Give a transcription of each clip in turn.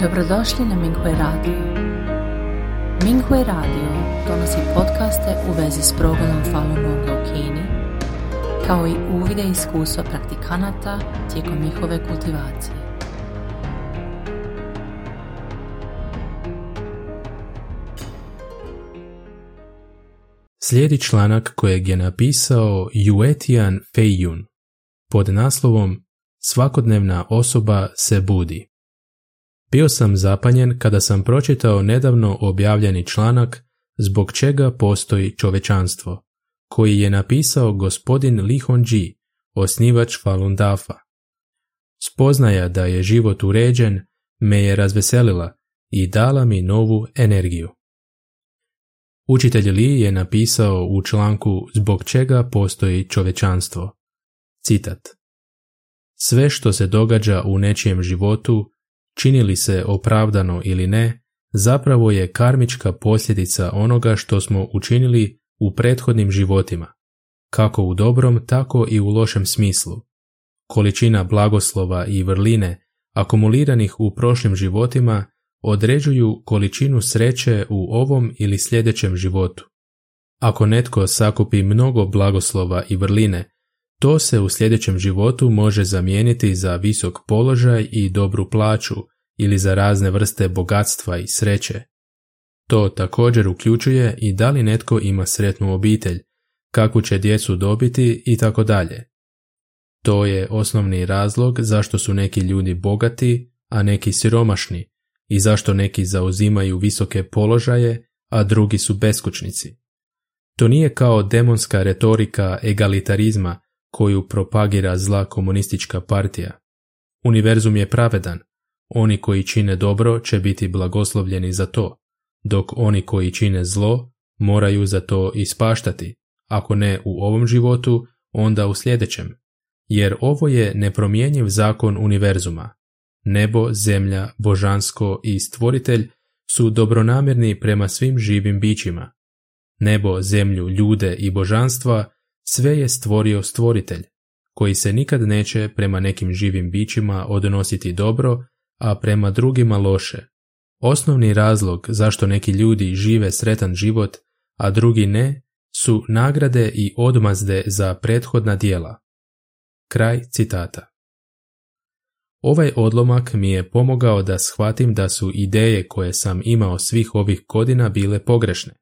Dobrodošli na Minghui Radio. Minghui Radio donosi podcaste u vezi s progledom Falun Gonga u Kini, kao i uvide iskustva praktikanata tijekom njihove kultivacije. Slijedi članak kojeg je napisao Yuetian Feiyun pod naslovom Svakodnevna osoba se budi. Bio sam zapanjen kada sam pročitao nedavno objavljeni članak zbog čega postoji čovečanstvo, koji je napisao gospodin Li Hongji, osnivač Falun Dafa. Spoznaja da je život uređen me je razveselila i dala mi novu energiju. Učitelj Li je napisao u članku zbog čega postoji čovečanstvo. Citat. Sve što se događa u nečijem životu, čini li se opravdano ili ne, zapravo je karmička posljedica onoga što smo učinili u prethodnim životima, kako u dobrom, tako i u lošem smislu. Količina blagoslova i vrline akumuliranih u prošlim životima određuju količinu sreće u ovom ili sljedećem životu. Ako netko sakupi mnogo blagoslova i vrline, to se u sljedećem životu može zamijeniti za visok položaj i dobru plaću ili za razne vrste bogatstva i sreće. To također uključuje i da li netko ima sretnu obitelj, kakvu će djecu dobiti i tako dalje. To je osnovni razlog zašto su neki ljudi bogati, a neki siromašni i zašto neki zauzimaju visoke položaje, a drugi su beskućnici. To nije kao demonska retorika egalitarizma koju propagira zla komunistička partija. Univerzum je pravedan, oni koji čine dobro će biti blagoslovljeni za to, dok oni koji čine zlo moraju za to ispaštati, ako ne u ovom životu, onda u sljedećem, jer ovo je nepromjenjiv zakon univerzuma. Nebo, zemlja, božansko i stvoritelj su dobronamjerni prema svim živim bićima. Nebo, zemlju, ljude i božanstva sve je stvorio stvoritelj, koji se nikad neće prema nekim živim bićima odnositi dobro, a prema drugima loše. Osnovni razlog zašto neki ljudi žive sretan život, a drugi ne, su nagrade i odmazde za prethodna dijela. Kraj citata. Ovaj odlomak mi je pomogao da shvatim da su ideje koje sam imao svih ovih godina bile pogrešne.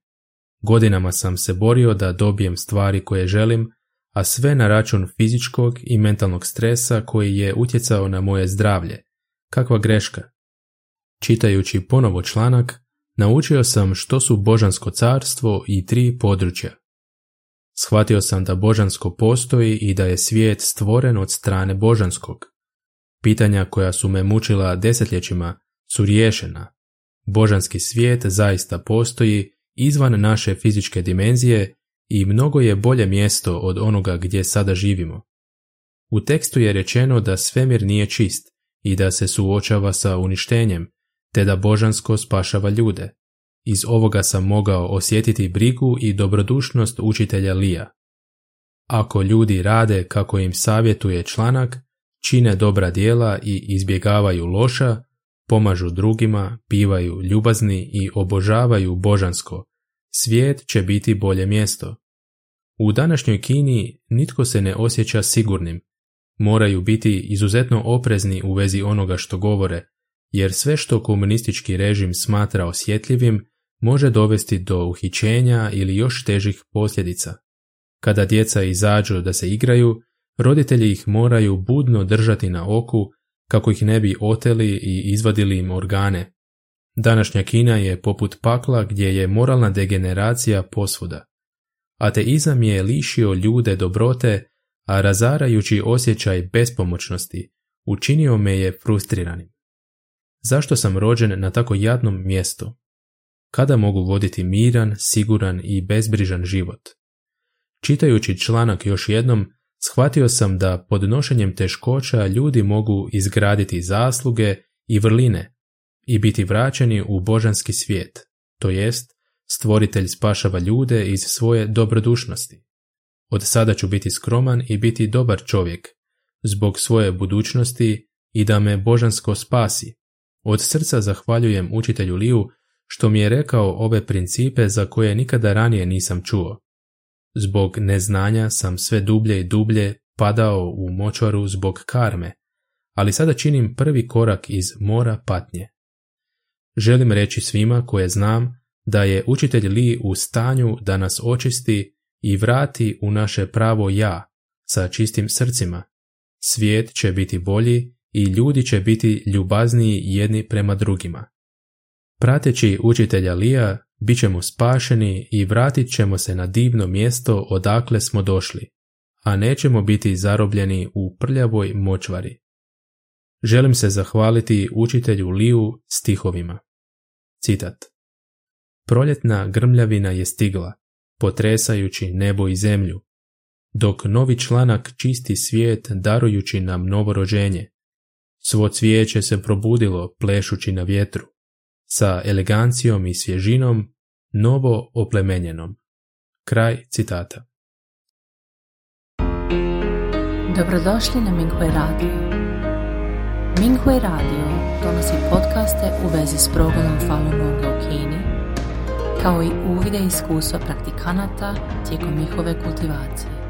Godinama sam se borio da dobijem stvari koje želim, a sve na račun fizičkog i mentalnog stresa koji je utjecao na moje zdravlje. Kakva greška! Čitajući ponovo članak, naučio sam što su božansko carstvo i tri područja. Shvatio sam da božansko postoji i da je svijet stvoren od strane božanskog. Pitanja koja su me mučila desetljećima su riješena. Božanski svijet zaista postoji izvan naše fizičke dimenzije i mnogo je bolje mjesto od onoga gdje sada živimo. U tekstu je rečeno da svemir nije čist i da se suočava sa uništenjem, te da božansko spašava ljude. Iz ovoga sam mogao osjetiti brigu i dobrodušnost učitelja Lija. Ako ljudi rade kako im savjetuje članak, čine dobra dijela i izbjegavaju loša, pomažu drugima, bivaju ljubazni i obožavaju božansko, svijet će biti bolje mjesto. U današnjoj Kini nitko se ne osjeća sigurnim. Moraju biti izuzetno oprezni u vezi onoga što govore, jer sve što komunistički režim smatra osjetljivim može dovesti do uhićenja ili još težih posljedica. Kada djeca izađu da se igraju, roditelji ih moraju budno držati na oku kako ih ne bi oteli i izvadili im organe. Današnja Kina je poput pakla gdje je moralna degeneracija posvuda. Ateizam je lišio ljude dobrote, a razarajući osjećaj bespomoćnosti učinio me je frustriranim. Zašto sam rođen na tako jadnom mjestu? Kada mogu voditi miran, siguran i bezbrižan život? Čitajući članak još jednom, shvatio sam da podnošenjem teškoća ljudi mogu izgraditi zasluge i vrline i biti vraćeni u božanski svijet, to jest stvoritelj spašava ljude iz svoje dobrodušnosti. Od sada ću biti skroman i biti dobar čovjek, zbog svoje budućnosti i da me božansko spasi, Od srca zahvaljujem učitelju Liju što mi je rekao ove principe za koje nikada ranije nisam čuo. Zbog neznanja sam sve dublje i dublje padao u močvaru zbog karme, ali sada činim prvi korak iz mora patnje. Želim reći svima koje znam da je učitelj Li u stanju da nas očisti i vrati u naše pravo ja sa čistim srcima. Svijet će biti bolji i ljudi će biti ljubazniji jedni prema drugima. Prateći učitelja Lija, bit ćemo spašeni i vratit ćemo se na divno mjesto odakle smo došli, a nećemo biti zarobljeni u prljavoj močvari. Želim se zahvaliti učitelju Liju stihovima. Citat. Proljetna grmljavina je stigla, potresajući nebo i zemlju, dok novi članak čisti svijet darujući nam novo rođenje. Svo cvijeće se probudilo plešući na vjetru, sa elegancijom i svježinom, novo oplemenjenom. Kraj citata. Dobrodošli na Minghui Radio. Minghui Radio donosi podcaste u vezi s progledom Falun Gonga u Kini, kao i uvide iskustva praktikanata tijekom njihove kultivacije.